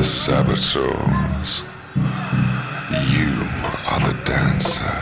the saboteurs. You are the dancer.